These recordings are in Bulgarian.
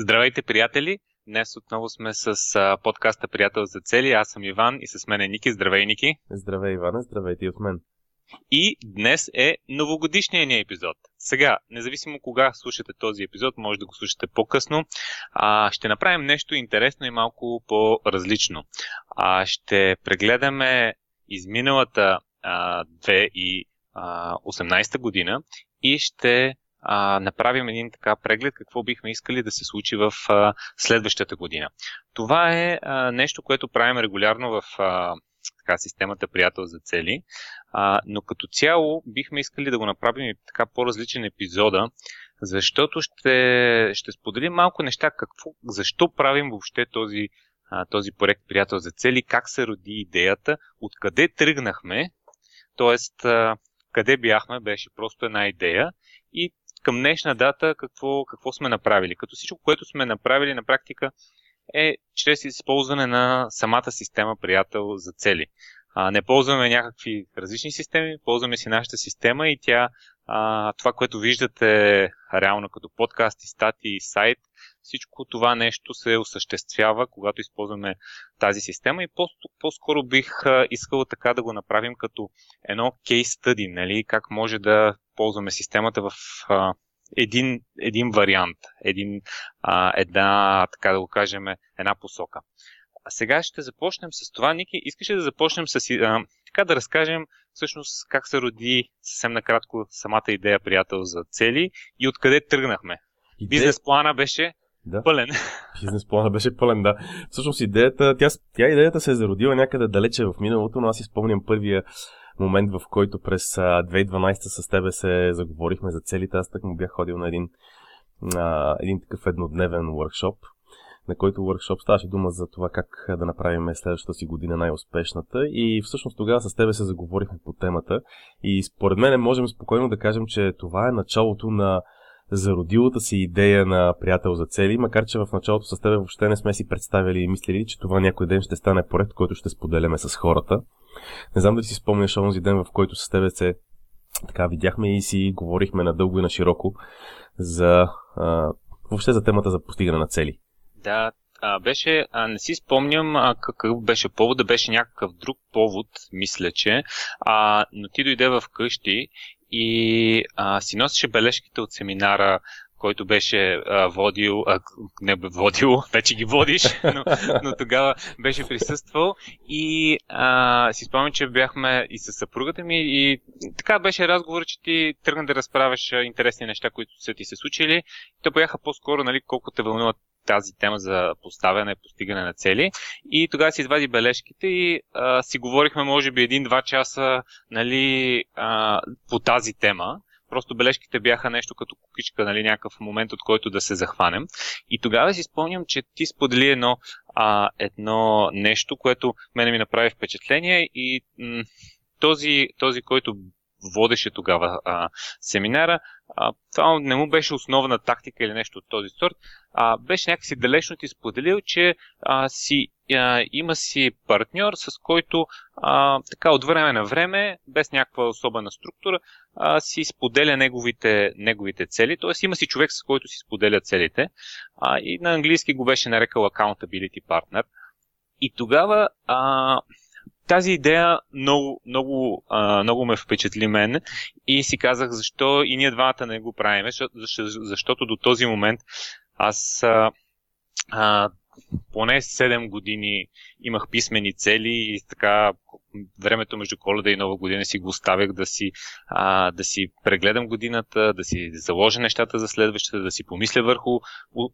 Здравейте, приятели! Днес отново сме с а, подкаста Приятел за цели. Аз съм Иван и с мен е Ники. Здравей, Ники! Здравей, Иване! Здравейте и от мен! И днес е новогодишният ни епизод. Сега, независимо кога слушате този епизод, може да го слушате по-късно, а, ще направим нещо интересно и малко по-различно. А, ще прегледаме изминалата а, 2018 година и ще а, направим един така преглед какво бихме искали да се случи в а, следващата година. Това е а, нещо, което правим регулярно в а, така, системата Приятел за цели, а, но като цяло бихме искали да го направим и така по-различен епизода, защото ще, ще споделим малко неща, какво, защо правим въобще този, а, този проект Приятел за цели, как се роди идеята, откъде тръгнахме, т.е. къде бяхме, беше просто една идея и към днешна дата какво, какво сме направили. Като всичко, което сме направили на практика е чрез използване на самата система приятел за цели. А, не ползваме някакви различни системи, ползваме си нашата система и тя, а, това, което виждате реално като подкасти, статии, сайт, всичко това нещо се осъществява, когато използваме тази система и по-скоро бих искал така да го направим като едно case study, нали? как може да ползваме системата в а, един, един вариант, един, а, една, така да го кажем, една посока. А сега ще започнем с това. Ники, искаш ли да започнем с а, така да разкажем всъщност как се роди съвсем накратко самата идея приятел за цели и откъде тръгнахме? Идея... Бизнес плана беше да. Пълен. Бизнес плана беше пълен, да. Всъщност идеята, тя, тя идеята се е зародила някъде далече в миналото, но аз изпомням първия момент, в който през 2012 с тебе се заговорихме за целите. Аз так му бях ходил на един, а, един такъв еднодневен workshop, на който workshop ставаше дума за това как да направим следващата си година най-успешната. И всъщност тогава с тебе се заговорихме по темата. И според мен можем спокойно да кажем, че това е началото на зародилата си идея на приятел за цели, макар че в началото с теб въобще не сме си представили и мислили, че това някой ден ще стане проект, който ще споделяме с хората. Не знам дали си спомняш онзи ден, в който с тебе се така видяхме и си говорихме надълго и на широко за а, въобще за темата за постигане на цели. Да, а, беше, а, не си спомням а, какъв беше повод, да беше някакъв друг повод, мисля, че, а, но ти дойде в къщи и а, си носеше бележките от семинара, който беше а, водил, а, не водил, вече ги водиш, но, но тогава беше присъствал и а, си спомням, че бяхме и с съпругата ми и така беше разговор, че ти тръгна да разправяш интересни неща, които са ти се случили. Те бяха по-скоро, нали, колко те вълнуват тази тема за поставяне постигане на цели. И тогава си извади бележките и а, си говорихме, може би, един-два часа нали, а, по тази тема. Просто бележките бяха нещо като кукичка, нали, някакъв момент, от който да се захванем. И тогава си спомням, че ти сподели едно, а, едно нещо, което мене ми направи впечатление и м- този, този, който водеше тогава а, семинара, а, това не му беше основна тактика или нещо от този сорт, а, беше някакси далечно ти споделил, че а, си, а, има си партньор, с който а, така от време на време, без някаква особена структура, а, си споделя неговите, неговите цели, т.е. има си човек, с който си споделя целите. А, и на английски го беше нарекал accountability partner. И тогава а, тази идея много, много, а, много ме впечатли мен и си казах защо и ние двамата не го правим, защото, защото до този момент аз а, а, поне 7 години имах писмени цели и така времето между коледа и нова година си го оставях да си, а, да си прегледам годината, да си заложа нещата за следващата, да си помисля върху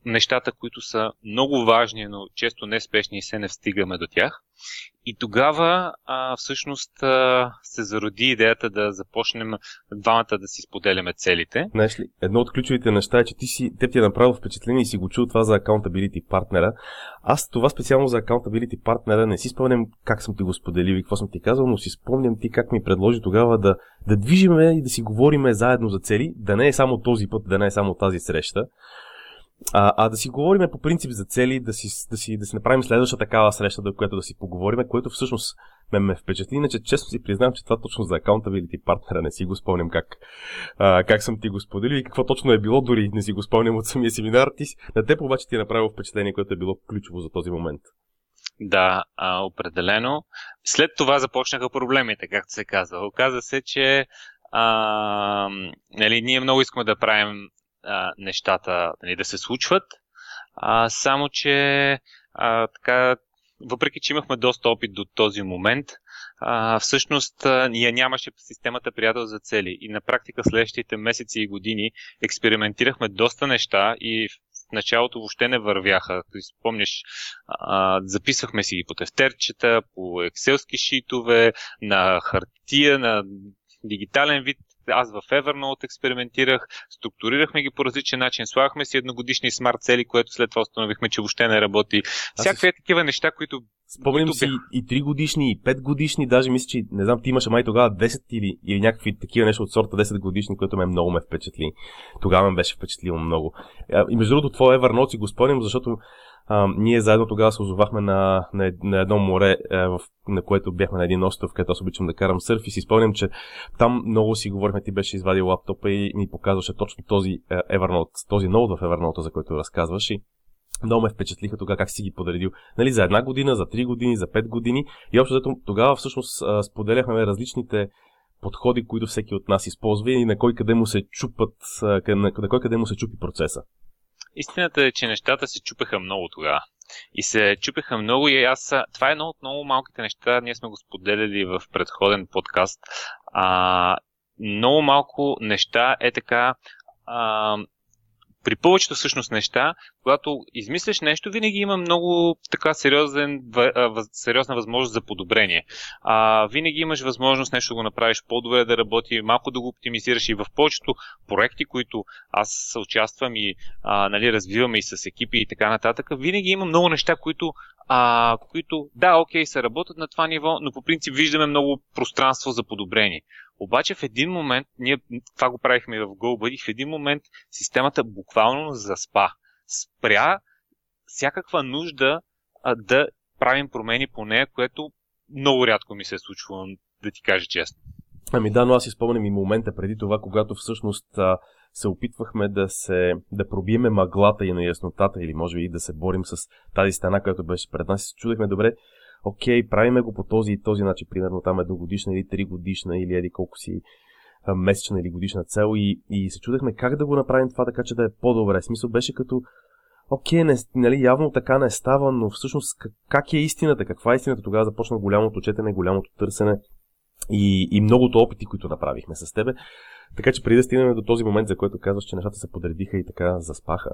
нещата, които са много важни, но често неспешни и се не стигаме до тях. И тогава а, всъщност а, се зароди идеята да започнем двамата да си споделяме целите. Знаеш ли, едно от ключовите неща е, че ти си, те ти е направил впечатление и си го чул това за accountability партнера. Аз това специално за accountability партнера не си спомням как съм ти го споделил и какво съм ти казал, но си спомням ти как ми предложи тогава да, да движиме и да си говориме заедно за цели, да не е само този път, да не е само тази среща. А, а да си говорим по принцип за цели, да си, да си, да си направим следваща такава среща, до която да си поговорим, което всъщност ме ме впечатли. Иначе честно си признавам, че това точно за accountability партнера не си го спомням как, а, как съм ти го споделил и какво точно е било, дори не си го спомням от самия семинар. Ти, на теб обаче ти е направило впечатление, което е било ключово за този момент. Да, а, определено. След това започнаха проблемите, както се казва. Оказа се, че а, нали, ние много искаме да правим а, нещата нали, да се случват, а, само че а, така, въпреки че имахме доста опит до този момент, а, всъщност ние нямаше системата приятел за цели. И на практика следващите месеци и години експериментирахме доста неща и в началото въобще не вървяха. Спомняш, а, записвахме си ги по тефтерчета, по екселски шитове, на хартия, на дигитален вид. Аз в Evernote експериментирах, структурирахме ги по различен начин, слагахме си едногодишни смарт цели, което след това установихме, че въобще не работи. Всякакви си... такива неща, които Спомням си и 3 годишни, и 5 годишни, даже мисля, че не знам, ти имаше май тогава 10 или, или някакви такива нещо от сорта 10 годишни, което ме много ме впечатли. Тогава ме беше впечатлило много. И между другото, твоя Evernote си го спомням, защото а, ние заедно тогава се озовахме на, на, на едно море, а, в, на което бяхме на един остров, където аз обичам да карам сърф и си спомням, че там много си говорихме, ти беше извадил лаптопа и ни показваше точно този Evernote, този ноут в Evernote, за който разказваш и много ме впечатлиха тогава как си ги подредил. Нали, за една година, за три години, за пет години. И общо тогава всъщност споделяхме различните подходи, които всеки от нас използва и на кой къде му се чупат, на кой къде му се чупи процеса. Истината е, че нещата се чупеха много тогава. И се чупеха много и аз... Това е едно от много малките неща. Ние сме го споделяли в предходен подкаст. А, много малко неща е така... А, при повечето всъщност неща, когато измисляш нещо, винаги има много така сериозен, сериозна възможност за подобрение. А, винаги имаш възможност нещо да го направиш по-добре да работи, малко да го оптимизираш и в повечето проекти, които аз участвам и а, нали, развиваме и с екипи и така нататък, винаги има много неща, които а, които, да, окей, се работят на това ниво, но по принцип виждаме много пространство за подобрение. Обаче в един момент, ние това го правихме в GoBuddy, в един момент системата буквално заспа. Спря всякаква нужда а, да правим промени по нея, което много рядко ми се е случвало, да ти кажа честно. Ами да, но аз изпомням и момента преди това, когато всъщност а, се опитвахме да се да пробиеме мъглата и на яснотата, или може би и да се борим с тази стена, която беше пред нас. Чудихме добре, окей, правиме го по този и този начин, примерно там едногодишна или три годишна или еди колко си месечна или годишна цел и, и се чудехме как да го направим това така, че да е по-добре. Смисъл беше като окей, не, нали, явно така не става, но всъщност как, как е истината? Каква е истината? Тогава започна голямото четене, голямото търсене и, и многото опити, които направихме с тебе. Така че преди да стигнем до този момент, за който казваш, че нещата се подредиха и така заспаха,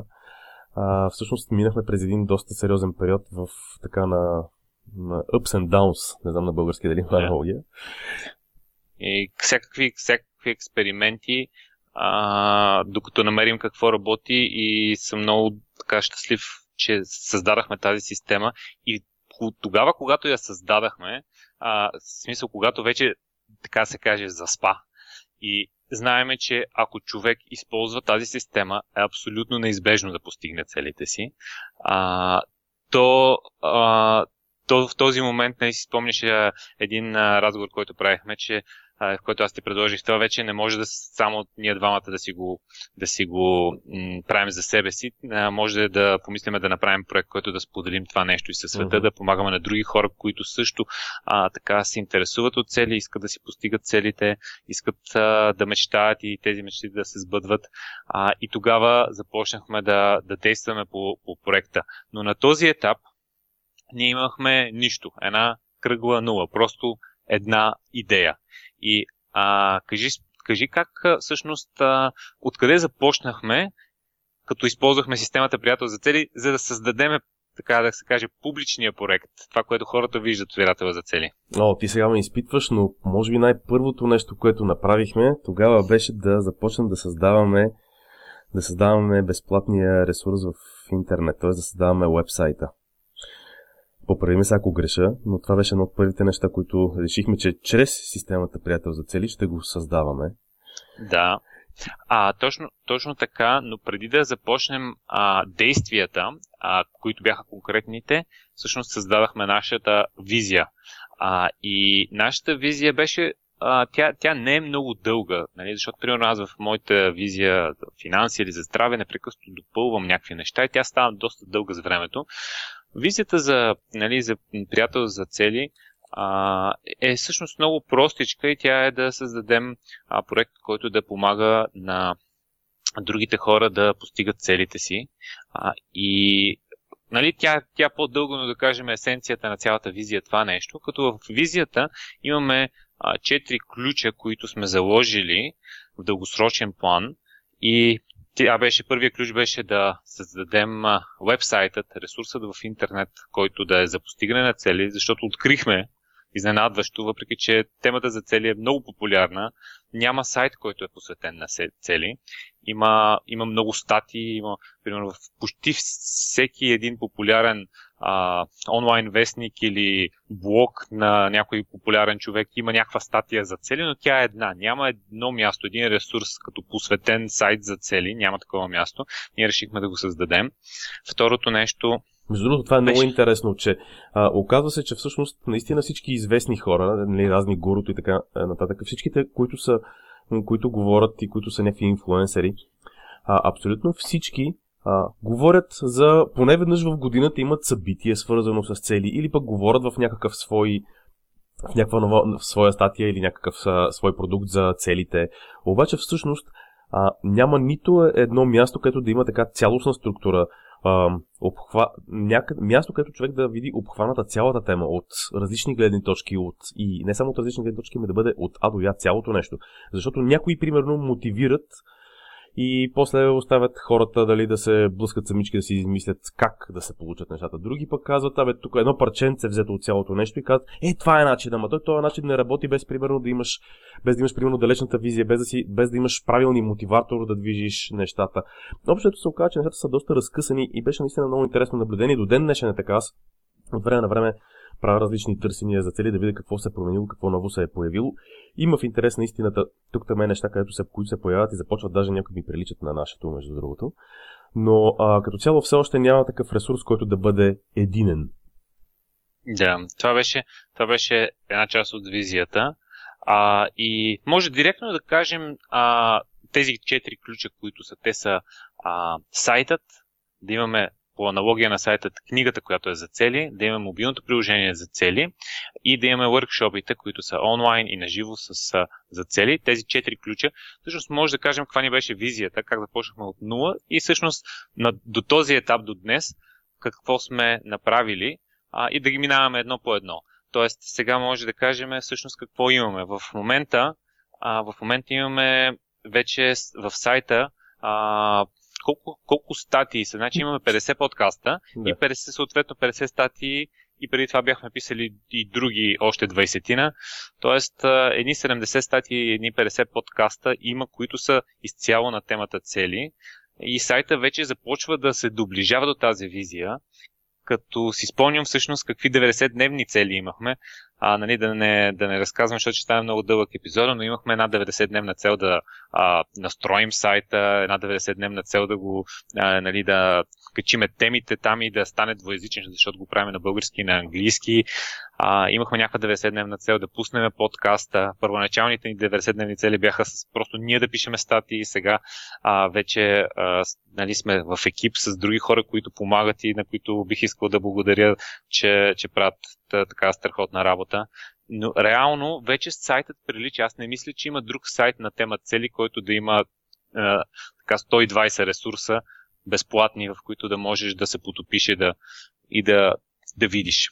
а, всъщност минахме през един доста сериозен период в така на ups and downs, не знам на български дали има аналогия. И всякакви, всякакви експерименти, а, докато намерим какво работи и съм много така щастлив, че създадахме тази система. И тогава, когато я създадахме, а, в смисъл, когато вече, така се каже, заспа. И знаеме, че ако човек използва тази система, е абсолютно неизбежно да постигне целите си, а, то а, то в този момент не си спомняш един разговор, който правихме, че в който аз ти предложих, това вече не може да само ние двамата да си го, да си го м, правим за себе си. А, може да помислиме да направим проект, който да споделим това нещо и със света, uh-huh. да помагаме на други хора, които също а, така се интересуват от цели, искат да си постигат целите, искат а, да мечтаят и тези мечти да се сбъдват. А, и тогава започнахме да, да действаме по, по проекта. Но на този етап ние имахме нищо. Една кръгла нула. Просто една идея. И а, кажи, кажи как всъщност а, откъде започнахме, като използвахме системата приятел за цели, за да създадем така да се каже, публичния проект, това, което хората виждат от приятел за цели. О, ти сега ме изпитваш, но може би най-първото нещо, което направихме, тогава беше да започнем да създаваме да създаваме безплатния ресурс в интернет, т.е. да създаваме вебсайта. Поправи ме ако греша, но това беше едно от първите неща, които решихме, че чрез системата Приятел за цели ще го създаваме. Да. А, точно, точно така, но преди да започнем а, действията, а, които бяха конкретните, всъщност създадахме нашата визия. А, и нашата визия беше а, тя, тя не е много дълга, нали? защото, примерно, аз в моята визия финанси или за здраве непрекъснато допълвам някакви неща и тя става доста дълга за времето. Визията за, нали, за приятел за цели а, е всъщност много простичка и тя е да създадем а, проект, който да помага на другите хора да постигат целите си. А, и нали, тя, тя по-дълго, но да кажем есенцията на цялата визия това нещо, като в визията имаме четири ключа, които сме заложили в дългосрочен план и тя беше, първият ключ беше да създадем вебсайтът, ресурсът в интернет, който да е за постигане на цели, защото открихме изненадващо, въпреки че темата за цели е много популярна. Няма сайт, който е посветен на цели. Има, има много статии, има, примерно, в почти всеки един популярен а, онлайн вестник или блог на някой популярен човек има някаква статия за цели, но тя е една. Няма едно място, един ресурс като посветен сайт за цели, няма такова място. Ние решихме да го създадем. Второто нещо, между другото, това е много интересно, че а, оказва се, че всъщност наистина всички известни хора, нали, разни гуруто и така нататък, всичките, които са, които говорят и които са някакви инфлуенсери, а, абсолютно всички а, говорят за, поне веднъж в годината имат събитие свързано с цели или пък говорят в някакъв свой в някаква нова, в своя статия или някакъв а, свой продукт за целите. Обаче всъщност а, няма нито едно място, където да има така цялостна структура, а, обхва... някъд... място, където човек да види обхваната цялата тема от различни гледни точки от... и не само от различни гледни точки, но да бъде от А до Я цялото нещо. Защото някои, примерно, мотивират и после оставят хората дали да се блъскат самички да си измислят как да се получат нещата. Други пък казват, абе, тук едно парченце взето от цялото нещо и казват, е, това е начин, ама той този начин не работи без примерно да имаш, без да имаш примерно далечната визия, без да, си, без да имаш правилни мотиватор да движиш нещата. Общото се оказа, че нещата са доста разкъсани и беше наистина много интересно наблюдение. До ден днешен е така. Аз от време на време правя различни търсения за цели да видя какво се е променило, какво ново се е появило. Има в интерес на истината тук там е неща, където се, които се появяват и започват даже някои ми приличат на нашето, между другото. Но а, като цяло все още няма такъв ресурс, който да бъде единен. Да, това беше, това беше една част от визията. А, и може директно да кажем а, тези четири ключа, които са, те са а, сайтът, да имаме по аналогия на сайта книгата, която е за цели, да имаме мобилното приложение за цели и да имаме въркшопите, които са онлайн и наживо с, за цели. Тези четири ключа. Всъщност може да кажем каква ни беше визията, как започнахме от нула и всъщност на, до този етап до днес какво сме направили а, и да ги минаваме едно по едно. Тоест, сега може да кажем всъщност какво имаме. В момента, а, в момента имаме вече в сайта а, колко, колко статии са. Значи имаме 50 подкаста да. и 50, съответно 50 статии и преди това бяхме писали и други още 20-тина. Тоест, едни 70 статии и едни 50 подкаста има, които са изцяло на темата цели. И сайта вече започва да се доближава до тази визия, като си спомням всъщност какви 90-дневни цели имахме а, нали, да, не, да не разказвам, защото ще стане много дълъг епизод, но имахме една 90-дневна цел да а, настроим сайта, една 90-дневна цел да го, а, нали, да качиме темите там и да стане двоязичен, защото го правим на български и на английски. А, имахме някаква 90-дневна цел да пуснем подкаста. Първоначалните ни 90-дневни цели бяха с просто ние да пишеме статии. Сега а, вече а, нали, сме в екип с други хора, които помагат и на които бих искал да благодаря, че, че правят така страхотна работа. Но реално вече сайтът прилича. Аз не мисля, че има друг сайт на тема цели, който да има а, така 120 ресурса безплатни, в които да можеш да се потопиш и да, и да, да видиш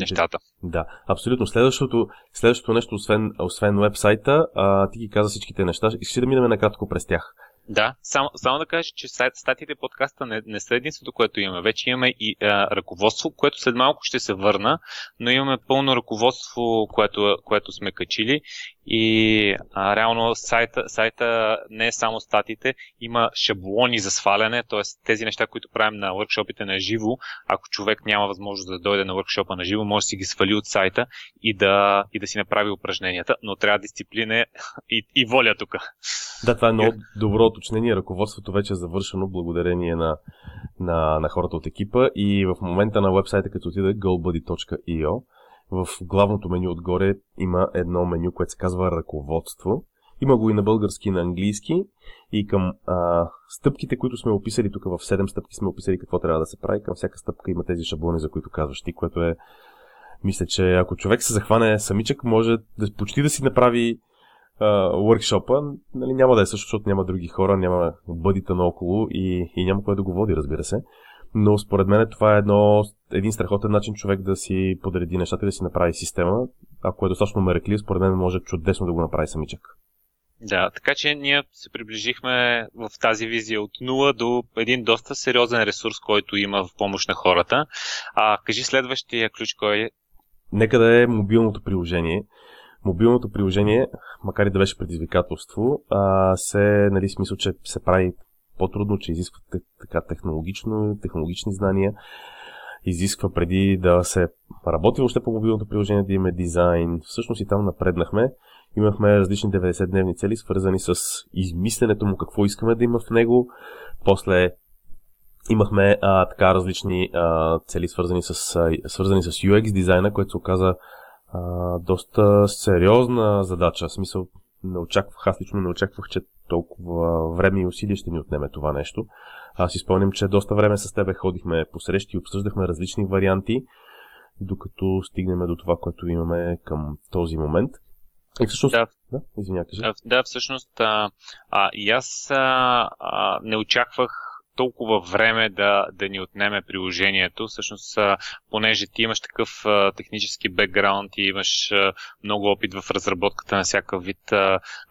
нещата. Да, абсолютно. Следващото, следващото нещо, освен, освен вебсайта, а, ти ги каза всичките неща. Ще да минем накратко през тях. Да, само, само да кажа, че статите подкаста не, не са единството, което имаме. Вече имаме и а, ръководство, което след малко ще се върна, но имаме пълно ръководство, което, което сме качили и а, реално сайта, сайта не е само статите, има шаблони за сваляне, т.е. тези неща, които правим на workshopите на живо, ако човек няма възможност да дойде на workshopа на живо, може да си ги свали от сайта и да, и да си направи упражненията, но трябва дисциплина и, и воля тук. Да, това е много добро уточнение. Ръководството вече е завършено благодарение на, на, на хората от екипа и в момента на вебсайта, като отиде goalbuddy.io, в главното меню отгоре има едно меню, което се казва ръководство. Има го и на български и на английски. И към а, стъпките, които сме описали тук в 7 стъпки, сме описали какво трябва да се прави. Към всяка стъпка има тези шаблони, за които казваш ти, което е. Мисля, че ако човек се захване самичък, може да, почти да си направи workshop нали, няма да е също, защото няма други хора, няма бъдите наоколо и, и няма кой да го води, разбира се. Но според мен това е едно, един страхотен начин човек да си подреди нещата и да си направи система. Ако е достатъчно мереклив, според мен може чудесно да го направи самичък. Да, така че ние се приближихме в тази визия от нула до един доста сериозен ресурс, който има в помощ на хората. А кажи следващия ключ кой е? Нека да е мобилното приложение. Мобилното приложение, макар и да беше предизвикателство, а, се, нали, смисъл, че се прави по-трудно, че изисква така технологично, технологични знания. Изисква преди да се работи въобще по мобилното приложение, да имаме дизайн. Всъщност и там напреднахме. Имахме различни 90-дневни цели, свързани с измисленето му, какво искаме да има в него. После имахме а, така различни а, цели, свързани с, а, свързани с UX дизайна, което се оказа а, доста сериозна задача. В смисъл, не очаквах, аз лично не очаквах, че толкова време и усилия ще ни отнеме това нещо. Аз си спомням, че доста време с тебе ходихме по срещи и обсъждахме различни варианти, докато стигнем до това, което имаме към този момент. И всъщност... Да, да, извиня, кажи. Да, всъщност а, а, и аз а, а, не очаквах толкова време да, да ни отнеме приложението. Всъщност, понеже ти имаш такъв технически бекграунд и имаш много опит в разработката на всякакъв вид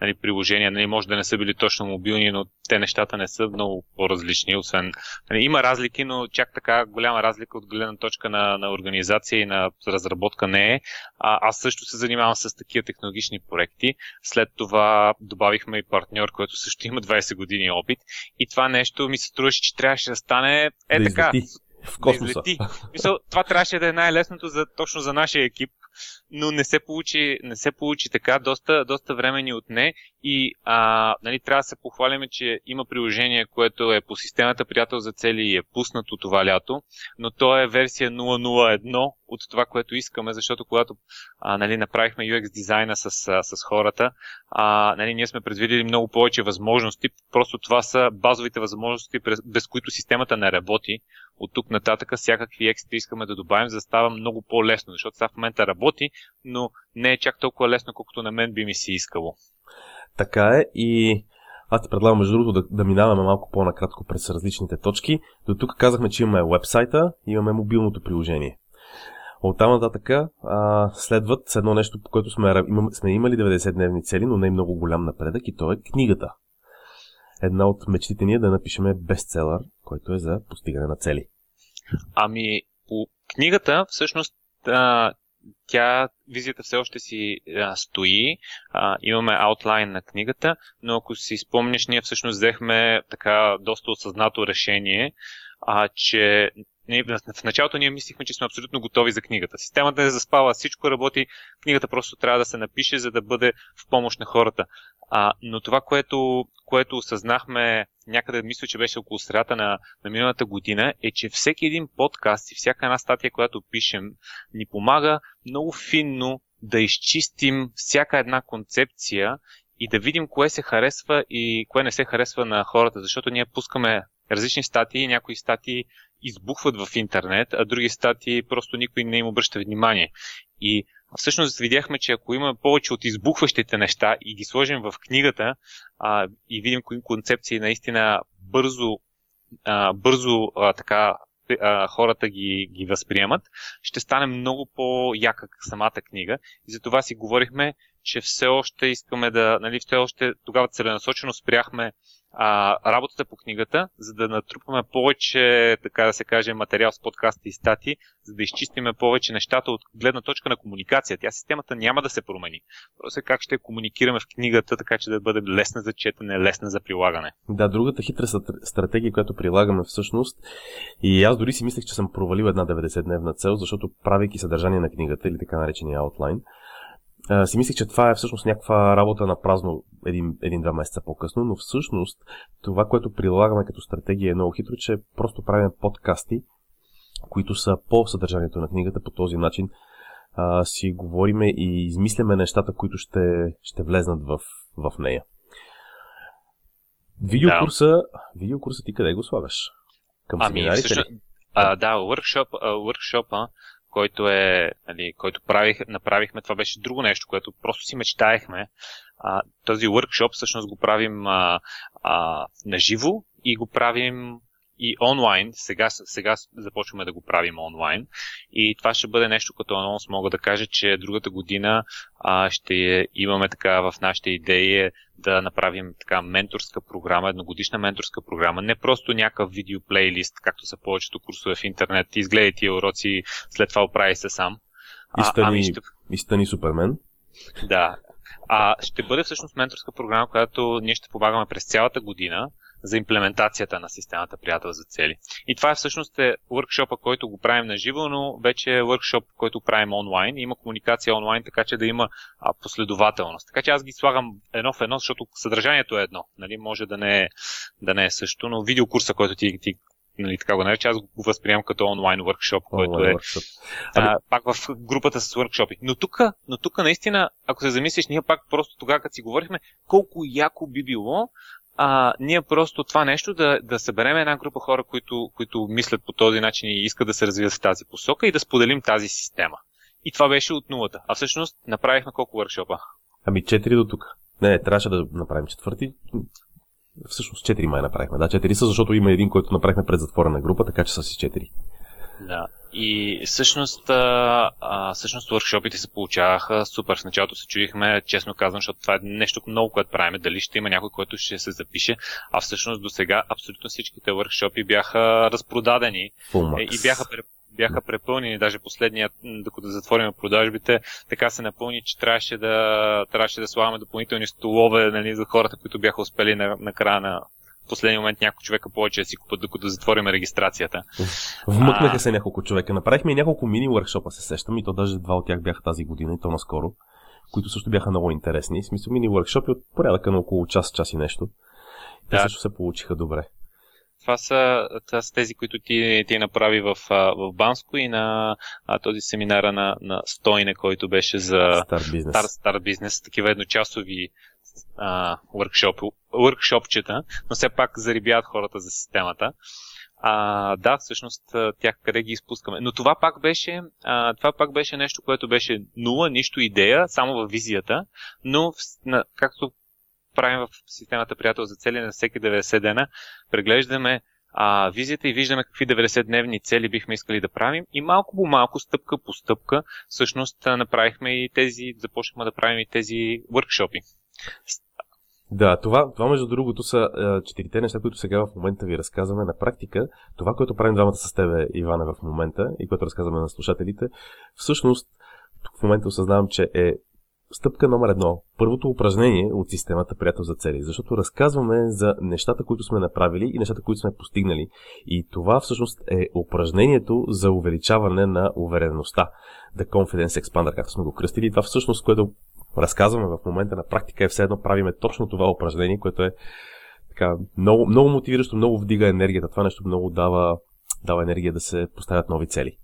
нали, приложения, нали, може да не са били точно мобилни, но те нещата не са много по-различни, освен... Нали, има разлики, но чак така голяма разлика от гледна точка на, на организация и на разработка не е. А, аз също се занимавам с такива технологични проекти. След това добавихме и партньор, който също има 20 години опит. И това нещо ми се струваше, че трябваше да стане е да така. Излети. В космоса. Да излети. Мисъл, това трябваше да е най-лесното за, точно за нашия екип но не се получи, не се получи така. Доста, доста време ни отне и а, нали, трябва да се похвалиме, че има приложение, което е по системата Приятел за цели и е пуснато това лято, но то е версия 001 от това, което искаме, защото когато а, нали, направихме UX дизайна с, с хората, а, нали, ние сме предвидели много повече възможности. Просто това са базовите възможности, без които системата не работи. От тук нататък всякакви екстри искаме да добавим, за да става много по-лесно, защото сега в момента работи, но не е чак толкова лесно, колкото на мен би ми си искало. Така е и аз ти предлагам, между другото, да, да минаваме малко по-накратко през различните точки. До тук казахме, че имаме вебсайта, имаме мобилното приложение. От там нататък а, следват едно нещо, по което сме, имам, сме имали 90-дневни цели, но не е много голям напредък и то е книгата. Една от мечтите ни е да напишеме бестселър, който е за постигане на цели. Ами, по книгата, всъщност, а, тя, визията все още си а, стои, а, имаме аутлайн на книгата, но ако си спомняш, ние всъщност взехме така доста осъзнато решение, а, че в началото ние мислихме, че сме абсолютно готови за книгата. Системата е заспала, всичко работи, книгата просто трябва да се напише, за да бъде в помощ на хората. А, но това, което, което осъзнахме някъде, мисля, че беше около средата на, на миналата година, е, че всеки един подкаст и всяка една статия, която пишем, ни помага много финно да изчистим всяка една концепция и да видим кое се харесва и кое не се харесва на хората, защото ние пускаме различни статии, някои статии избухват в интернет, а други статии просто никой не им обръща внимание. И всъщност видяхме, че ако има повече от избухващите неща и ги сложим в книгата а, и видим кои концепции наистина бързо, а, бързо а, така хората ги, ги възприемат, ще стане много по-яка самата книга. И за това си говорихме, че все още искаме да, нали, все още тогава целенасочено спряхме а, работата по книгата, за да натрупаме повече, така да се каже, материал с подкасти и стати, за да изчистиме повече нещата от гледна точка на комуникация. Тя системата няма да се промени. Просто е как ще комуникираме в книгата, така че да бъде лесна за четене, лесна за прилагане. Да, другата хитра стратегия, която прилагаме всъщност, и аз дори си мислех, че съм провалил една 90-дневна цел, защото правейки съдържание на книгата или така наречения аутлайн, а, си мислих, че това е всъщност някаква работа на празно един, един-два месеца по-късно, но всъщност това, което прилагаме като стратегия е много хитро, че просто правим подкасти, които са по съдържанието на книгата, по този начин а, си говориме и измисляме нещата, които ще, ще влезнат в, в нея. Видеокурса, да. видеокурса ти къде го слагаш? Към ами, всъщност, а, да, workshop, workshop който е, нали, който правих, направихме, това беше друго нещо, което просто си мечтаехме. А, този workshop всъщност го правим а, а, наживо и го правим и онлайн. Сега, сега започваме да го правим онлайн. И това ще бъде нещо като анонс. Мога да кажа, че другата година а, ще имаме така в нашите идеи да направим така менторска програма, едногодишна менторска програма. Не просто някакъв видео плейлист, както са повечето курсове в интернет. Изгледай тия уроци, след това оправи се сам. И стани, а, ами ще... и стани супермен. Да. А ще бъде всъщност менторска програма, която ние ще помагаме през цялата година за имплементацията на системата приятел за цели. И това е всъщност е workshop който го правим на живо, но вече е workshop, който правим онлайн. Има комуникация онлайн, така че да има последователност. Така че аз ги слагам едно в едно, защото съдържанието е едно. Нали? Може да не е, да не е също, но видеокурса, който ти, ти нали, така го нарече, аз го възприемам като онлайн workshop, който е а, ами- пак в групата с workshop. Но тук, но тук наистина, ако се замислиш, ние пак просто тогава, като си говорихме, колко яко би било а, ние просто това нещо да, да съберем една група хора, които, които мислят по този начин и искат да се развият в тази посока и да споделим тази система. И това беше от нулата. А всъщност направихме колко въркшопа? Ами 4 до тук. Не, не, трябваше да направим четвърти. Всъщност 4 май направихме. Да, 4 са, защото има един, който направихме пред затворена група, така че са си 4. Да. И всъщност, а, всъщност workshopите се получаваха супер. В началото се чудихме, честно казвам, защото това е нещо много, което правим. Дали ще има някой, който ще се запише. А всъщност до сега абсолютно всичките workshopи бяха разпродадени е, и бяха бяха препълнени, даже последния, докато затворим продажбите, така се напълни, че трябваше да, трябваше да слагаме допълнителни столове нали, за хората, които бяха успели на, на края на, в последния момент няколко човека повече да си купат, докато затворим регистрацията. Вмъкнаха се няколко човека. Направихме и няколко мини workshопа, се сещам, и то даже два от тях бяха тази година, и то наскоро, които също бяха много интересни. В смисъл мини workshопи от порядъка на около час, час и нещо. Те да. също се получиха добре. Това са, това са тези, които ти, ти направи в, в Банско и на а, този семинара на, на Стойне, който беше за Star Business. Star, Star Business, такива едночасови а, workshop, workshopчета, но все пак зарибяват хората за системата. А, да, всъщност тях къде ги изпускаме. Но това пак беше, а, това пак беше нещо, което беше нула, нищо идея, само във визията, но в, на, както правим в системата приятел за цели на всеки 90 дена, преглеждаме а, визията и виждаме какви 90-дневни цели бихме искали да правим и малко по малко, стъпка по стъпка, всъщност направихме и тези, започнахме да правим и тези workshopи. Да, това, това между другото са е, четирите неща, които сега в момента ви разказваме. На практика, това, което правим двамата с тебе, Ивана, в момента и което разказваме на слушателите, всъщност тук в момента осъзнавам, че е стъпка номер едно. Първото упражнение от системата Приятел за цели, защото разказваме за нещата, които сме направили и нещата, които сме постигнали. И това всъщност е упражнението за увеличаване на увереността. The Confidence Expander, както сме го кръстили. Това всъщност, което разказваме в момента на практика е все едно правиме точно това упражнение, което е така, много, много мотивиращо, много вдига енергията. Това нещо много дава, дава енергия да се поставят нови цели.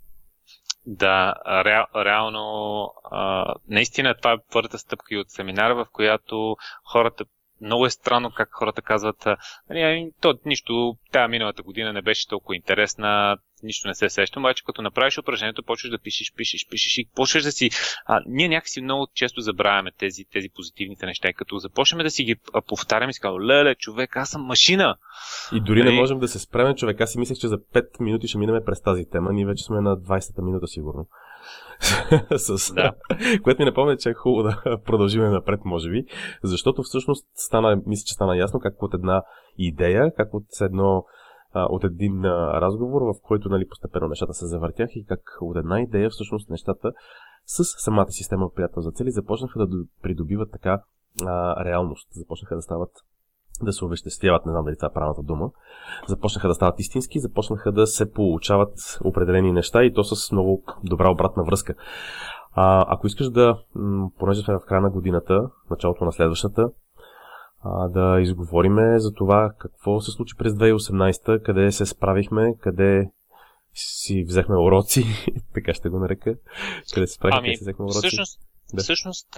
Да, ре, реално, а, наистина това е първата стъпка и от семинара, в която хората много е странно как хората казват, нали, ами, то нищо, тая миналата година не беше толкова интересна, нищо не се сещам, обаче като направиш упражнението, почваш да пишеш, пишеш, пишеш и почваш да си... А, ние някакси много често забравяме тези, тези позитивните неща. И като започнем да си ги повтаряме и си казвам, леле, човек, аз съм машина. И дори не нали? можем да се справим, човек. Аз си мислех, че за 5 минути ще минем през тази тема. Ние вече сме на 20-та минута, сигурно. с... да. Което ми напомня, че е хубаво да продължим напред, може би, защото всъщност стана, мисля, че стана ясно как от една идея, как от едно от един разговор, в който нали, постепенно нещата се завъртях и как от една идея всъщност нещата с самата система приятел за цели започнаха да придобиват така а, реалност, започнаха да стават да се овеществяват, не знам дали това е правилната дума, започнаха да стават истински, започнаха да се получават определени неща и то с много добра обратна връзка. А, ако искаш да, понеже сме в края на годината, началото на следващата, а, да изговориме за това какво се случи през 2018, къде се справихме, къде си взехме уроци, така ще го нарека, къде се справихме, ами, си взехме уроци. Всъщност, да. всъщност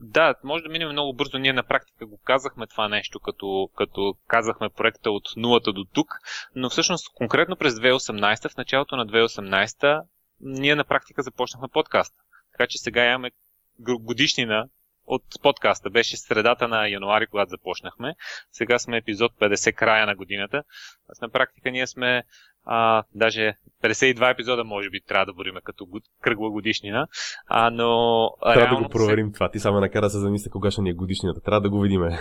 да, може да минем много бързо. Ние на практика го казахме това нещо, като, като казахме проекта от нулата до тук, но всъщност конкретно през 2018, в началото на 2018, ние на практика започнахме подкаста. Така че сега имаме годишнина от подкаста. Беше средата на януари, когато започнахме. Сега сме епизод 50 края на годината. Аз на практика ние сме а, даже 52 епизода може би трябва да борим като кръгла годишнина. А, но трябва да го проверим това. Ти само накара се замисля кога ще ни е годишнината. Трябва да го видиме.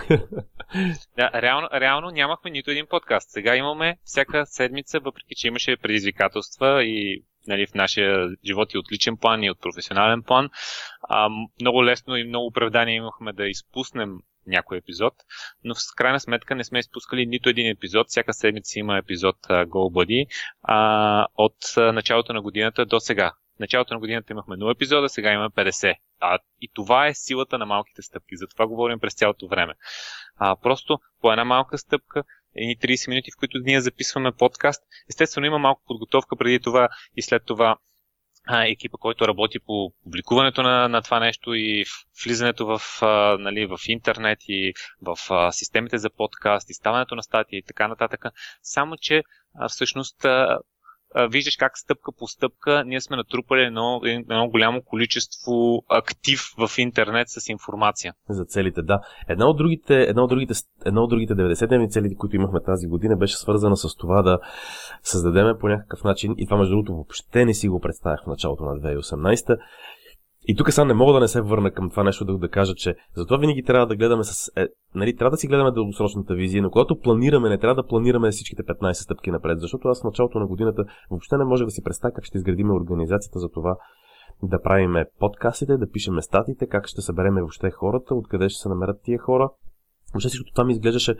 да, реално, реално нямахме нито един подкаст. Сега имаме всяка седмица, въпреки че имаше предизвикателства и нали, в нашия живот и от личен план и от професионален план. А, много лесно и много оправдание имахме да изпуснем някой епизод, но в крайна сметка не сме изпускали нито един епизод. Всяка седмица има епизод uh, GoBuddy а, от началото на годината до сега. В началото на годината имахме 0 епизода, сега имаме 50. А, и това е силата на малките стъпки. За това говорим през цялото време. А, просто по една малка стъпка, едни 30 минути, в които ние записваме подкаст. Естествено има малко подготовка преди това и след това а, екипа, който работи по публикуването на, на това нещо и влизането в, а, нали, в интернет и в а, системите за подкаст и ставането на статии и така нататък. Само, че а, всъщност а, виждаш как стъпка по стъпка ние сме натрупали едно, едно голямо количество актив в интернет с информация. За целите, да. Една от другите, една от другите, една от другите 90-дневни цели, които имахме тази година, беше свързана с това да създадеме по някакъв начин, и това между другото въобще не си го представях в началото на 2018, и тук сега не мога да не се върна към това нещо да, да кажа, че затова винаги трябва да гледаме с... Е, нали, трябва да си гледаме дългосрочната визия, но когато планираме, не трябва да планираме всичките 15 стъпки напред, защото аз в началото на годината въобще не може да си представя как ще изградиме организацията за това да правиме подкастите, да пишеме статите, как ще събереме въобще хората, откъде ще се намерят тия хора. Въобще всичко това ми изглеждаше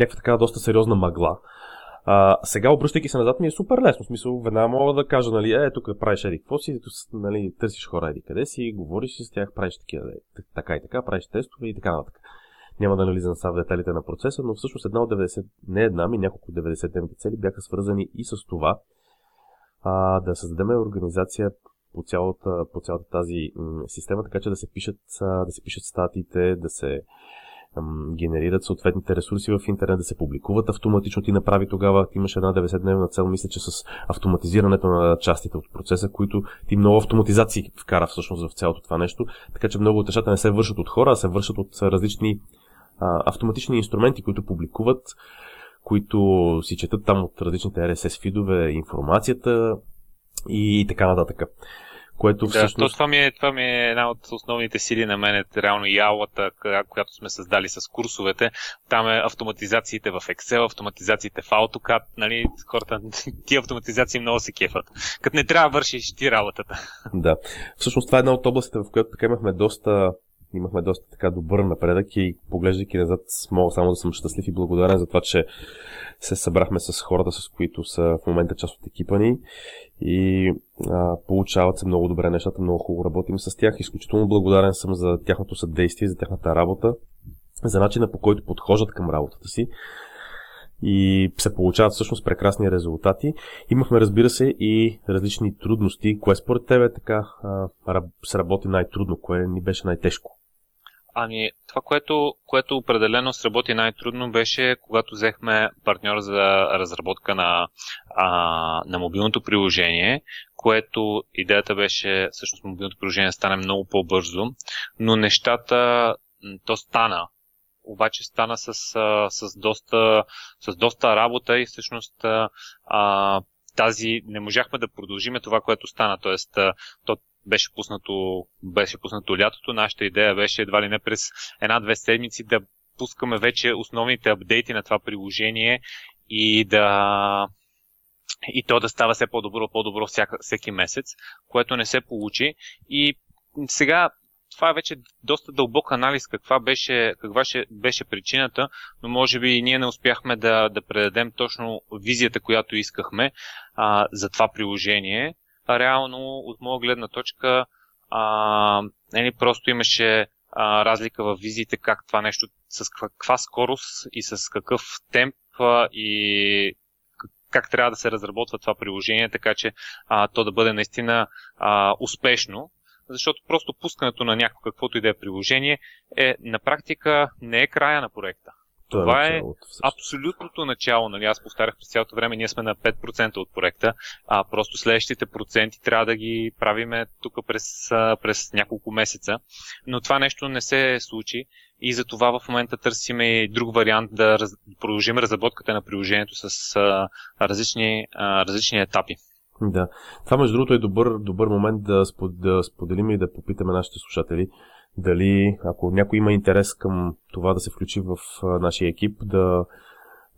някаква така доста сериозна мъгла. А, сега, обръщайки се назад, ми е супер лесно. В смисъл, веднага мога да кажа, нали, е, тук правиш еди какво си, нали, търсиш хора еди къде си, говориш с тях, правиш такива, е, така и така, правиш тестове и така нататък. Няма да навлизам са в деталите на процеса, но всъщност една от 90, не една, ми няколко 90-дневни цели бяха свързани и с това а, да създадем организация по цялата, по цялата тази м- система, така че да се пишат, да се пишат статиите, да се генерират съответните ресурси в интернет, да се публикуват автоматично. Ти направи тогава, ти имаш една 90-дневна цел, мисля, че с автоматизирането на частите от процеса, които ти много автоматизации вкара всъщност в цялото това нещо, така че много от нещата не се вършат от хора, а се вършат от различни а, автоматични инструменти, които публикуват, които си четат там от различните RSS фидове информацията и така нататък. Което да, всъщност... то, това, ми е, това ми е една от основните сили на мен, е реално ялата, която сме създали с курсовете. Там е автоматизациите в Excel, автоматизациите в AutoCAD, нали, хората, ти автоматизации много се кефат. Като не трябва да вършиш ти работата. Да. Всъщност това е една от областите, в която така имахме доста имахме доста така добър напредък и поглеждайки назад мога само да съм щастлив и благодарен за това, че се събрахме с хората, с които са в момента част от екипа ни и а, получават се много добре нещата, много хубаво работим с тях. Изключително благодарен съм за тяхното съдействие, за тяхната работа, за начина по който подхождат към работата си и се получават всъщност прекрасни резултати. Имахме, разбира се, и различни трудности. Кое според тебе така а, се работи най-трудно? Кое ни беше най-тежко? Ами, това, което, което определено сработи най-трудно беше, когато взехме партньор за разработка на, а, на мобилното приложение, което идеята беше всъщност мобилното приложение да стане много по-бързо, но нещата, то стана, обаче стана с, с, доста, с доста работа и всъщност а, тази не можахме да продължиме това, което стана. Тоест, то беше пуснато, беше пуснато лятото. Нашата идея беше едва ли не през една-две седмици да пускаме вече основните апдейти на това приложение и да и то да става все по-добро, по-добро всяка, всеки месец, което не се получи. И сега това е вече доста дълбок анализ каква беше, каква ще, беше причината, но може би ние не успяхме да, да предадем точно визията, която искахме а, за това приложение. Реално, от моя гледна точка, а, нали, просто имаше а, разлика в визиите как това нещо, с каква скорост и с какъв темп а, и как трябва да се разработва това приложение, така че а, то да бъде наистина а, успешно защото просто пускането на някакво каквото и да е приложение е на практика не е края на проекта. Това, Това е, е абсолютното начало. Нали? Аз повтарях през цялото време, ние сме на 5% от проекта, а просто следващите проценти трябва да ги правиме тук през, през няколко месеца. Но това нещо не се случи и за това в момента търсиме и друг вариант да раз, продължим разработката на приложението с а, различни, а, различни етапи. Да. Това, между другото, е добър, добър момент да, спод, да споделим и да попитаме нашите слушатели дали, ако някой има интерес към това да се включи в нашия екип, да,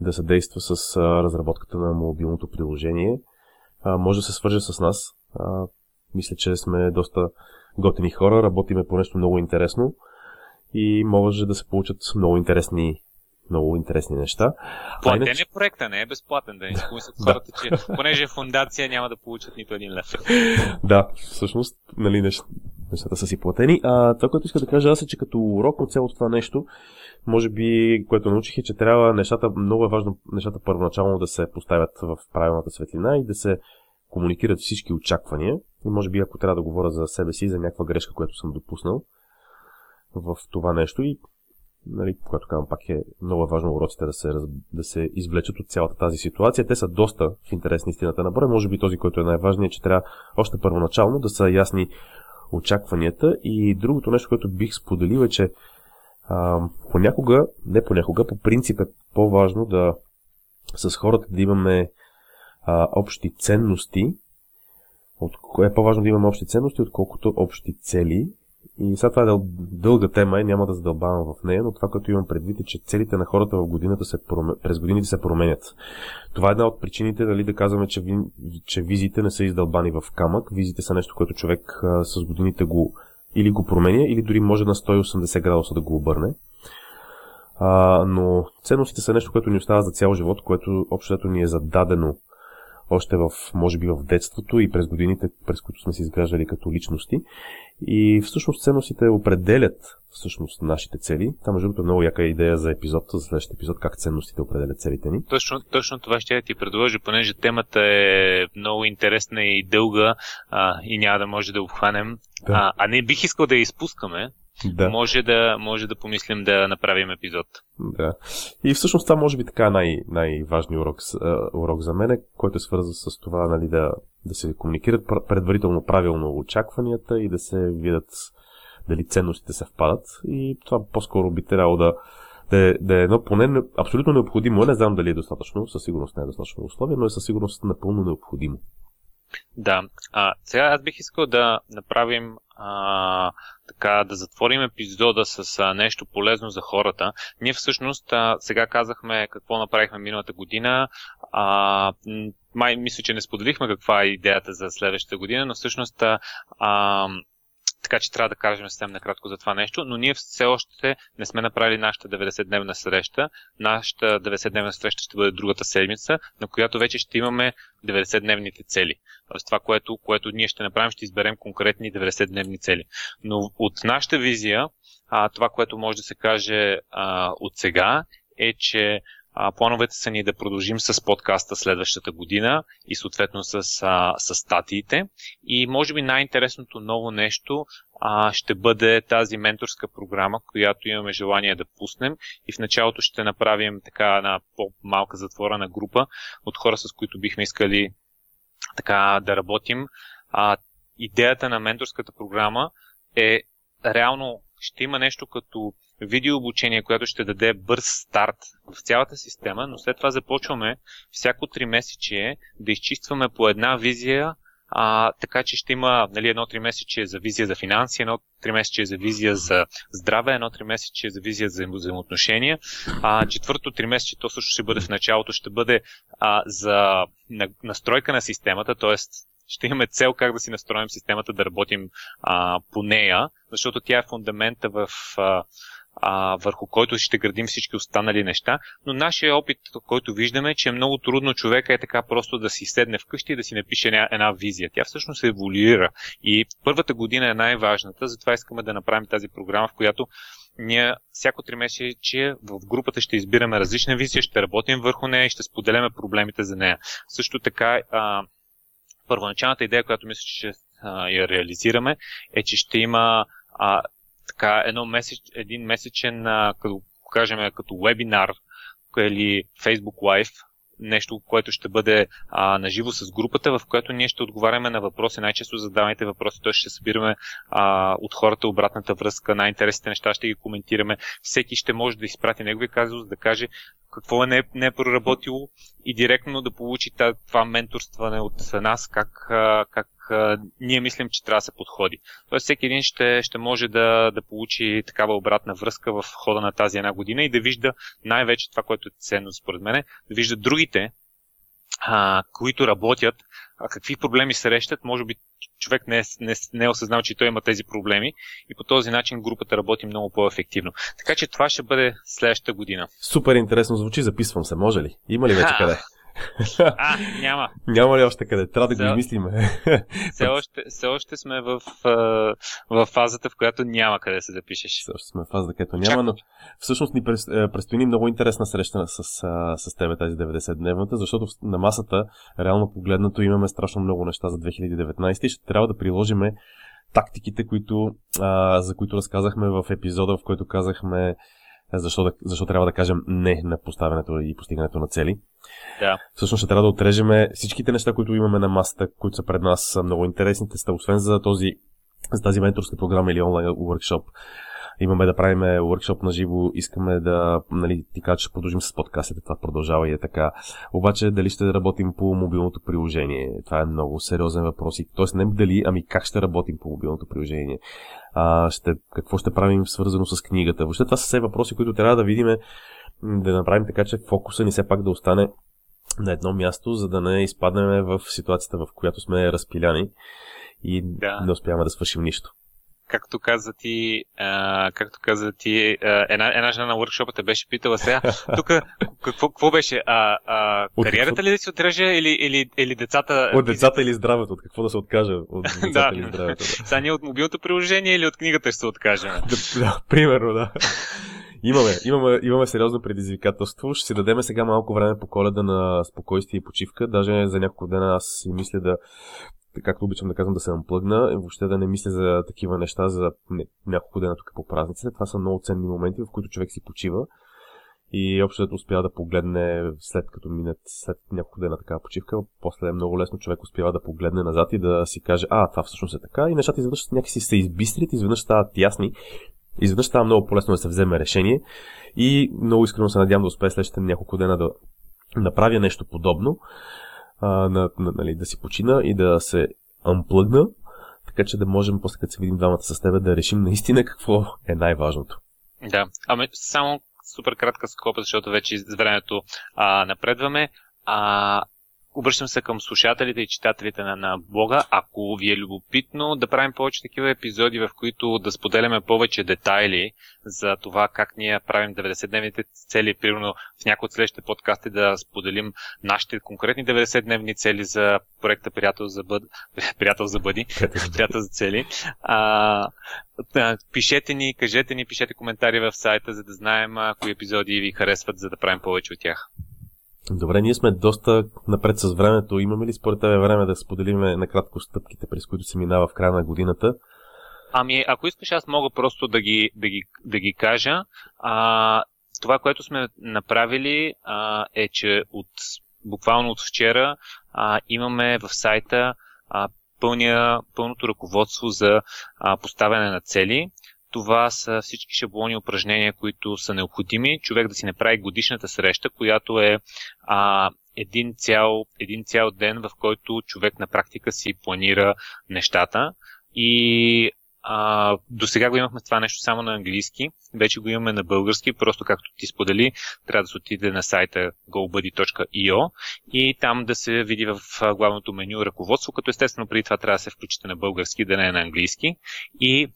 да се действа с разработката на мобилното приложение, може да се свърже с нас. Мисля, че сме доста готини хора, работиме по нещо много интересно и може да се получат много интересни много интересни неща. Платен иначе... е проекта, не е безплатен, да не си помислят хората, че понеже е фундация няма да получат нито един лев. да, всъщност, нали, нещата са си платени. А това, което иска да кажа аз е, че като урок от цялото това нещо, може би, което научих е, че трябва нещата, много е важно нещата първоначално да се поставят в правилната светлина и да се комуникират всички очаквания. И може би, ако трябва да говоря за себе си, за някаква грешка, която съм допуснал в това нещо и нали, когато казвам пак е много важно уроците да се, да се извлечат от цялата тази ситуация. Те са доста в интерес на истината на брой. Може би този, който е най-важният, е, че трябва още първоначално да са ясни очакванията. И другото нещо, което бих споделил е, че а, понякога, не понякога, по принцип е по-важно да с хората да имаме а, общи ценности, от, е по-важно да имаме общи ценности, отколкото общи цели и сега това е дълга тема и няма да задълбавам в нея, но това, което имам предвид е, че целите на хората в годината се промен... през годините се променят. Това е една от причините дали да казваме, че, ви... че визите не са издълбани в камък. Визите са нещо, което човек а, с годините го или го променя, или дори може на 180 градуса да го обърне. А, но ценностите са нещо, което ни остава за цял живот, което общото ни е зададено още в, може би в детството и през годините, през които сме се изграждали като личности. И всъщност ценностите определят всъщност нашите цели. Там, между другото, е много яка идея за епизод, за следващия епизод, как ценностите определят целите ни. Точно, точно това ще я ти предложа, понеже темата е много интересна и дълга а, и няма да може да обхванем. Да. А, а не бих искал да я изпускаме, да. Може, да, може да помислим да направим епизод. Да. И всъщност това може би така най- най-важният урок, урок за мен, който е свързан с това нали, да, да се комуникират предварително правилно очакванията и да се видят дали ценностите съвпадат. И това по-скоро би трябвало да, да, е, да е едно поне абсолютно необходимо. Не знам дали е достатъчно, със сигурност не е достатъчно условие, но е със сигурност напълно необходимо. Да. А, сега аз бих искал да направим а, така, да затворим епизода с а, нещо полезно за хората. Ние всъщност а, сега казахме какво направихме миналата година. А, май мисля, че не споделихме каква е идеята за следващата година, но всъщност а, така че трябва да кажем съвсем накратко за това нещо, но ние все още не сме направили нашата 90-дневна среща. Нашата 90-дневна среща ще бъде другата седмица, на която вече ще имаме 90-дневните цели. Тоест това, което, което ние ще направим, ще изберем конкретни 90-дневни цели. Но от нашата визия, а, това, което може да се каже а, от сега, е, че А, плановете са ни да продължим с подкаста следващата година и съответно с, а, с статиите. И може би най-интересното ново нещо а, ще бъде тази менторска програма, която имаме желание да пуснем и в началото ще направим така една по-малка затворена група от хора, с които бихме искали така да работим. А, идеята на менторската програма е реално ще има нещо като видеообучение, което ще даде бърз старт в цялата система, но след това започваме всяко 3 месече да изчистваме по една визия а, така че ще има нали, едно 3 месече за визия за финанси, едно 3 месече за визия за здраве, едно 3 месече за визия за взаимоотношения. А, четвърто 3 месече, то също ще бъде в началото, ще бъде а, за настройка на системата, т.е ще имаме цел как да си настроим системата да работим а, по нея, защото тя е фундамента в а, а, върху който ще градим всички останали неща, но нашия опит, който виждаме, е, че е много трудно човека е така просто да си седне вкъщи и да си напише една, една визия. Тя всъщност се еволюира и първата година е най-важната, затова искаме да направим тази програма, в която ние всяко три месече в групата ще избираме различна визия, ще работим върху нея и ще споделяме проблемите за нея. Също така, а, първоначалната идея, която мисля, че а, я реализираме, е, че ще има а, така едно месеч, един месечен, а, като кажем, като вебинар или Facebook Live, нещо, което ще бъде а, наживо с групата, в което ние ще отговаряме на въпроси, най-често задаваните въпроси, т.е. ще събираме а, от хората обратната връзка, най-интересните неща ще ги коментираме. Всеки ще може да изпрати негови казус, да каже какво е не, не е проработило и директно да получи това менторстване от нас, как, как ние мислим, че трябва да се подходи. Тоест всеки един ще, ще може да, да получи такава обратна връзка в хода на тази една година и да вижда най-вече това, което е ценно според мен, да вижда другите, а, които работят, а какви проблеми срещат, може би човек не е, не, не е осъзнал, че той има тези проблеми и по този начин групата работи много по-ефективно. Така че това ще бъде следващата година. Супер интересно звучи, записвам се, може ли? Има ли вече къде? А, няма. Няма ли още къде? Трябва да все, го измислиме. все, още, все още сме в, в фазата, в която няма къде се запишеш. Все още сме в фазата, където няма, но всъщност ни предстои много интересна среща с, с тебе тази 90-дневната, защото на масата, реално погледнато, имаме страшно много неща за 2019 и ще трябва да приложиме тактиките, които, а, за които разказахме в епизода, в който казахме защо, да, защо трябва да кажем не на поставянето и постигането на цели. Да. Всъщност ще трябва да отрежеме всичките неща, които имаме на масата, които са пред нас, са много интересните, освен за, този, за тази менторска програма или онлайн workshop имаме да правим workshop на живо, искаме да, нали, ти кажа, че ще продължим с подкастите, това продължава и е така. Обаче, дали ще работим по мобилното приложение? Това е много сериозен въпрос. Тоест, не дали, ами как ще работим по мобилното приложение? А, ще, какво ще правим свързано с книгата? Въобще това са все въпроси, които трябва да видим, да направим така, че фокуса ни все пак да остане на едно място, за да не изпаднем в ситуацията, в която сме разпиляни и да. не успяваме да свършим нищо както каза ти, а, както каза ти, а, една, една жена на workshop те беше питала сега, тук какво, какво беше? А, а, кариерата ли да се отреже или, или, или децата? От децата или здравето? От какво да се откаже? От децата да. или здравето? Да. Сега ние от мобилното приложение или от книгата ще се откажем? да, да, примерно, да. Имаме, имаме, имаме сериозно предизвикателство. Ще си дадем сега малко време по коледа на спокойствие и почивка. Даже за няколко дена аз си мисля да както обичам да казвам, да се намплъгна, въобще да не мисля за такива неща за няколко дена тук по празниците. Това са много ценни моменти, в които човек си почива. И общо успява да погледне след като минат след няколко дена такава почивка, после е много лесно човек успява да погледне назад и да си каже, а, това всъщност е така. И нещата изведнъж някакси се избистрят, изведнъж стават ясни, изведнъж става много по-лесно да се вземе решение. И много искрено се надявам да успее следващите няколко дена да направя нещо подобно а, на, на, нали, да си почина и да се амплъгна, така че да можем после като се видим двамата с теб да решим наистина какво е най-важното. Да, ами само супер кратка скопа, защото вече с времето а, напредваме. А, обръщам се към слушателите и читателите на, на блога, ако ви е любопитно да правим повече такива епизоди, в които да споделяме повече детайли за това как ние правим 90-дневните цели, примерно в някои от следващите подкасти да споделим нашите конкретни 90-дневни цели за проекта Приятел за, бъд... Приятел за бъди, Приятел за цели. А, пишете ни, кажете ни, пишете коментари в сайта, за да знаем кои епизоди ви харесват, за да правим повече от тях. Добре, ние сме доста напред с времето. Имаме ли според тебе време да споделиме накратко стъпките, през които се минава в края на годината? Ами, ако искаш, аз мога просто да ги, да ги, да ги кажа. А, това, което сме направили а, е, че от, буквално от вчера а, имаме в сайта а, пълния, пълното ръководство за а, поставяне на цели. Това са всички шаблони упражнения, които са необходими. Човек да си направи годишната среща, която е а, един, цял, един цял ден, в който човек на практика си планира нещата. И а, до сега го имахме това нещо само на английски, вече го имаме на български, просто както ти сподели, трябва да се отиде на сайта gobuddy.io и там да се види в главното меню ръководство, като естествено преди това трябва да се включите на български, да не е на английски. И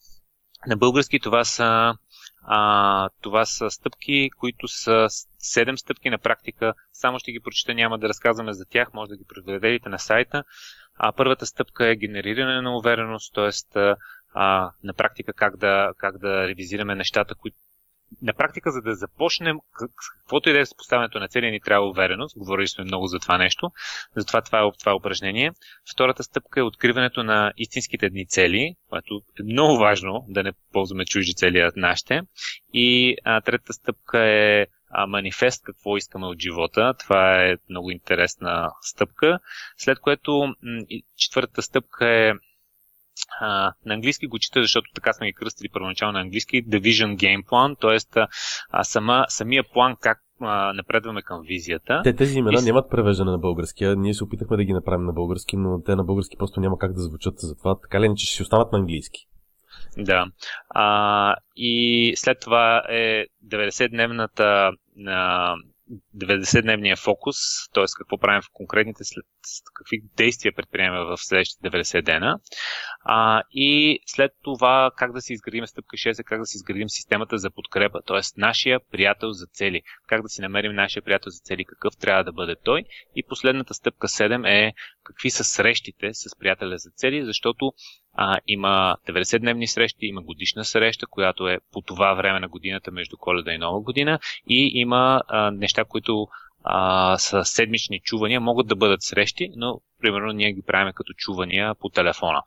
на български това са, а, това са стъпки, които са 7 стъпки на практика. Само ще ги прочета, няма да разказваме за тях, може да ги преведете на сайта. А, първата стъпка е генериране на увереност, т.е. на практика как да, как да ревизираме нещата, които на практика, за да започнем, каквото и да е с поставянето на цели, ни трябва увереност. Говорили сме много за това нещо. Затова това е, това е упражнение. Втората стъпка е откриването на истинските дни цели, което е много важно да не ползваме чужди цели, а нашите. И а, третата стъпка е а, манифест какво искаме от живота. Това е много интересна стъпка. След което четвъртата стъпка е а, на английски го чита, защото така сме ги кръстили първоначално на английски, The Vision Game Plan, т.е. сама, самия план как а, напредваме към визията. Те тези имена и... нямат превеждане на български. А ние се опитахме да ги направим на български, но те на български просто няма как да звучат. Затова така ли, че ще си останат на английски. Да. А, и след това е 90-дневната 90-дневния фокус, т.е. какво правим в конкретните, след, какви действия предприемаме в следващите 90 дена. А, и след това как да си изградим стъпка 6 е как да си изградим системата за подкрепа, т.е. нашия приятел за цели. Как да си намерим нашия приятел за цели, какъв трябва да бъде той. И последната стъпка 7 е какви са срещите с приятеля за цели, защото а, има 90-дневни срещи, има годишна среща, която е по това време на годината между коледа и нова година и има а, неща, които а, са седмични чувания, могат да бъдат срещи, но примерно ние ги правим като чувания по телефона.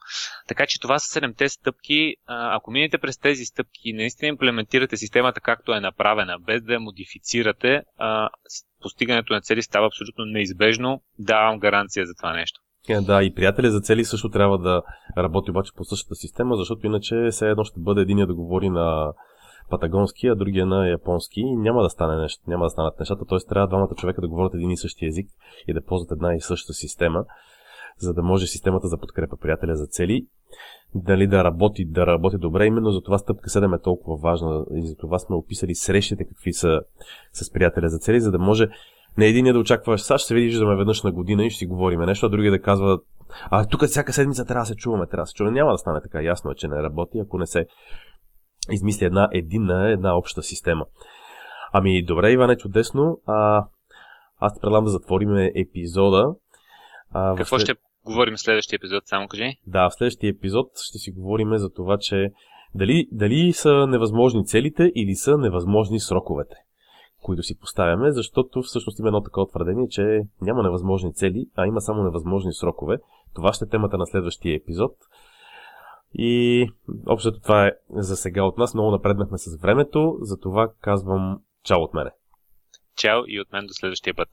Така че това са седемте стъпки. А, ако минете през тези стъпки и наистина имплементирате системата както е направена, без да я модифицирате, а, постигането на цели става абсолютно неизбежно. Давам гаранция за това нещо. Е, да, и приятели за цели също трябва да работи обаче по същата система, защото иначе все едно ще бъде единия да говори на патагонски, а другия на японски и няма да стане нещо, няма да станат нещата, т.е. трябва двамата човека да говорят един и същи език и да ползват една и съща система, за да може системата за подкрепа приятеля за цели дали да работи, да работи добре. Именно за това стъпка 7 е толкова важна и за това сме описали срещите какви са с приятеля за цели, за да може не един да очакваш, сега ще се видиш, виждаме веднъж на година и ще си говорим нещо, а другия да казва, а тук всяка седмица трябва да се чуваме, трябва да се чуваме. Няма да стане така. Ясно е, че не работи, ако не се измисли една единна, една обща система. Ами, добре, Иване, чудесно. А, аз те предлагам да затворим епизода. А, Какво след... ще говорим в следващия епизод, само кажи? Да, в следващия епизод ще си говорим за това, че дали, дали са невъзможни целите или са невъзможни сроковете които си поставяме, защото всъщност има едно такова твърдение, че няма невъзможни цели, а има само невъзможни срокове. Това ще е темата на следващия епизод. И общото това е за сега от нас. Много напреднахме с времето, затова казвам чао от мене. Чао и от мен до следващия път.